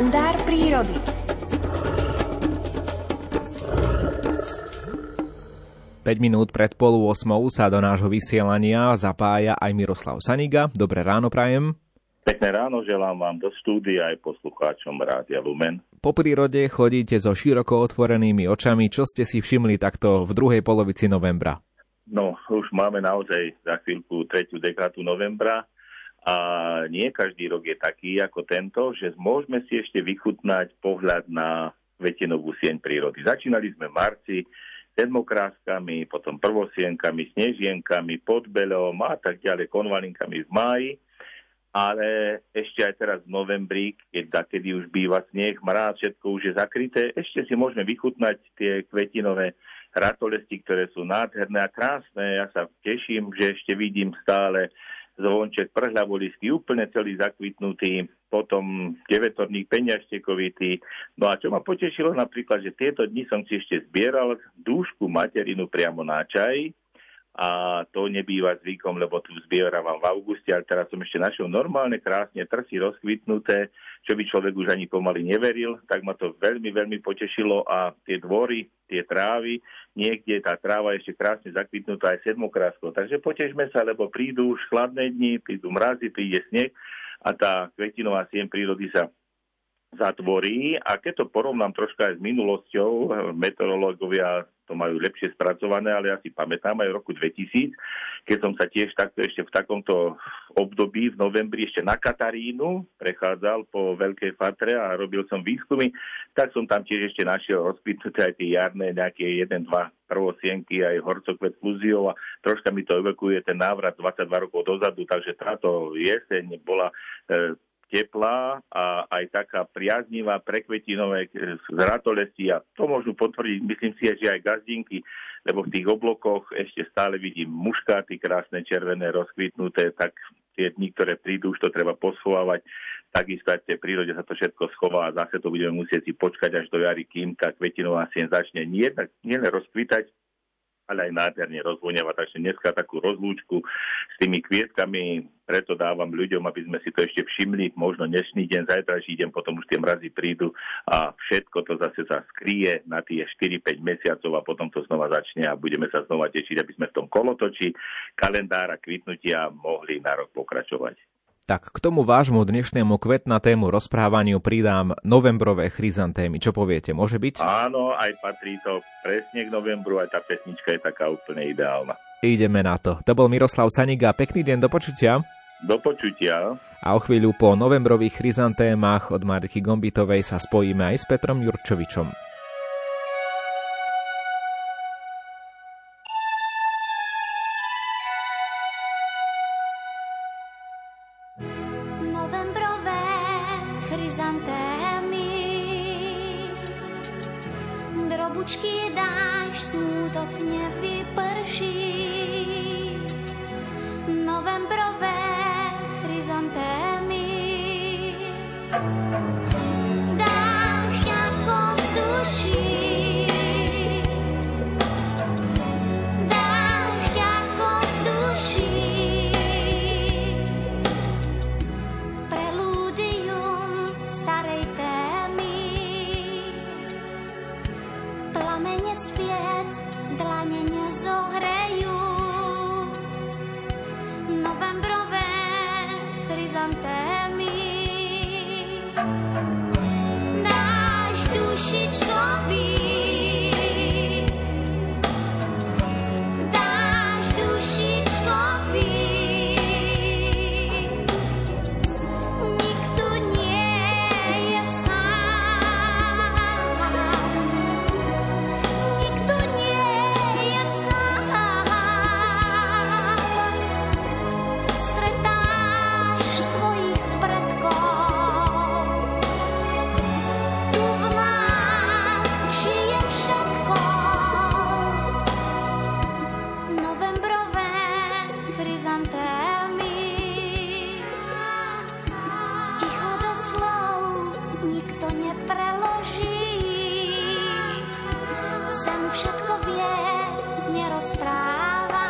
kalendár prírody. Päť minút pred polu osmou sa do nášho vysielania zapája aj Miroslav Saniga. Dobré ráno prajem. Pekné ráno želám vám do štúdia aj poslucháčom Rádia Lumen. Po prírode chodíte so široko otvorenými očami. Čo ste si všimli takto v druhej polovici novembra? No, už máme naozaj za chvíľku tretiu dekátu novembra a nie každý rok je taký ako tento, že môžeme si ešte vychutnať pohľad na kvetinovú sieň prírody. Začínali sme v marci sedmokráskami, potom prvosienkami, snežienkami, podbelom a tak ďalej, konvalinkami v máji. Ale ešte aj teraz v novembri, keď kedy už býva sneh, mráz, všetko už je zakryté, ešte si môžeme vychutnať tie kvetinové ratolesti, ktoré sú nádherné a krásne. Ja sa teším, že ešte vidím stále zvonček prhľavolisky úplne celý zakvitnutý, potom devetorník peňažtekovitý. No a čo ma potešilo napríklad, že tieto dni som si ešte zbieral dúšku materinu priamo na čaj, a to nebýva zvykom, lebo tu zbieram v auguste, ale teraz som ešte našiel normálne, krásne trsy rozkvitnuté, čo by človek už ani pomaly neveril, tak ma to veľmi, veľmi potešilo a tie dvory, tie trávy, niekde tá tráva ešte krásne zakvitnutá aj sedmokrásko. Takže potešme sa, lebo prídu už chladné dni, prídu mrazy, príde sneh a tá kvetinová siem prírody sa zatvorí a keď to porovnám troška aj s minulosťou, meteorológovia to majú lepšie spracované, ale ja si pamätám aj v roku 2000, keď som sa tiež takto ešte v takomto období v novembri ešte na Katarínu prechádzal po Veľkej Fatre a robil som výskumy, tak som tam tiež ešte našiel rozkvitnuté aj tie jarné nejaké 1-2 prvosienky, aj horcokvet fúziov a troška mi to evokuje ten návrat 22 rokov dozadu, takže táto jeseň bola e, teplá a aj taká priaznivá prekvetinové zratolesti a to môžu potvrdiť, myslím si, že aj gazdinky, lebo v tých oblokoch ešte stále vidím muškáty krásne červené rozkvitnuté, tak tie dni, ktoré prídu, už to treba poschovávať. Takisto aj v tej prírode sa to všetko schová a zase to budeme musieť si počkať až do jary, kým tá kvetinová sien začne nie, nie len rozkvitať, ale aj nádherne rozvoniava. Takže dneska takú rozlúčku s tými kvietkami, preto dávam ľuďom, aby sme si to ešte všimli, možno dnešný deň, zajtrajší deň, potom už tie mrazy prídu a všetko to zase sa skrie na tie 4-5 mesiacov a potom to znova začne a budeme sa znova tešiť, aby sme v tom kolotoči kalendára kvitnutia mohli na rok pokračovať. Tak k tomu vášmu dnešnému kvetnatému rozprávaniu pridám novembrové chryzantémy. Čo poviete, môže byť? Áno, aj patrí to presne k novembru, aj tá pesnička je taká úplne ideálna. Ideme na to. To bol Miroslav Saniga. Pekný deň, do počutia. Do počutia. A o chvíľu po novembrových chryzantémach od Mariky Gombitovej sa spojíme aj s Petrom Jurčovičom. Chryzantémy. Drobučky dáš, smútok nevyprší. Chryzantemy sem všetko vie, nerozpráva.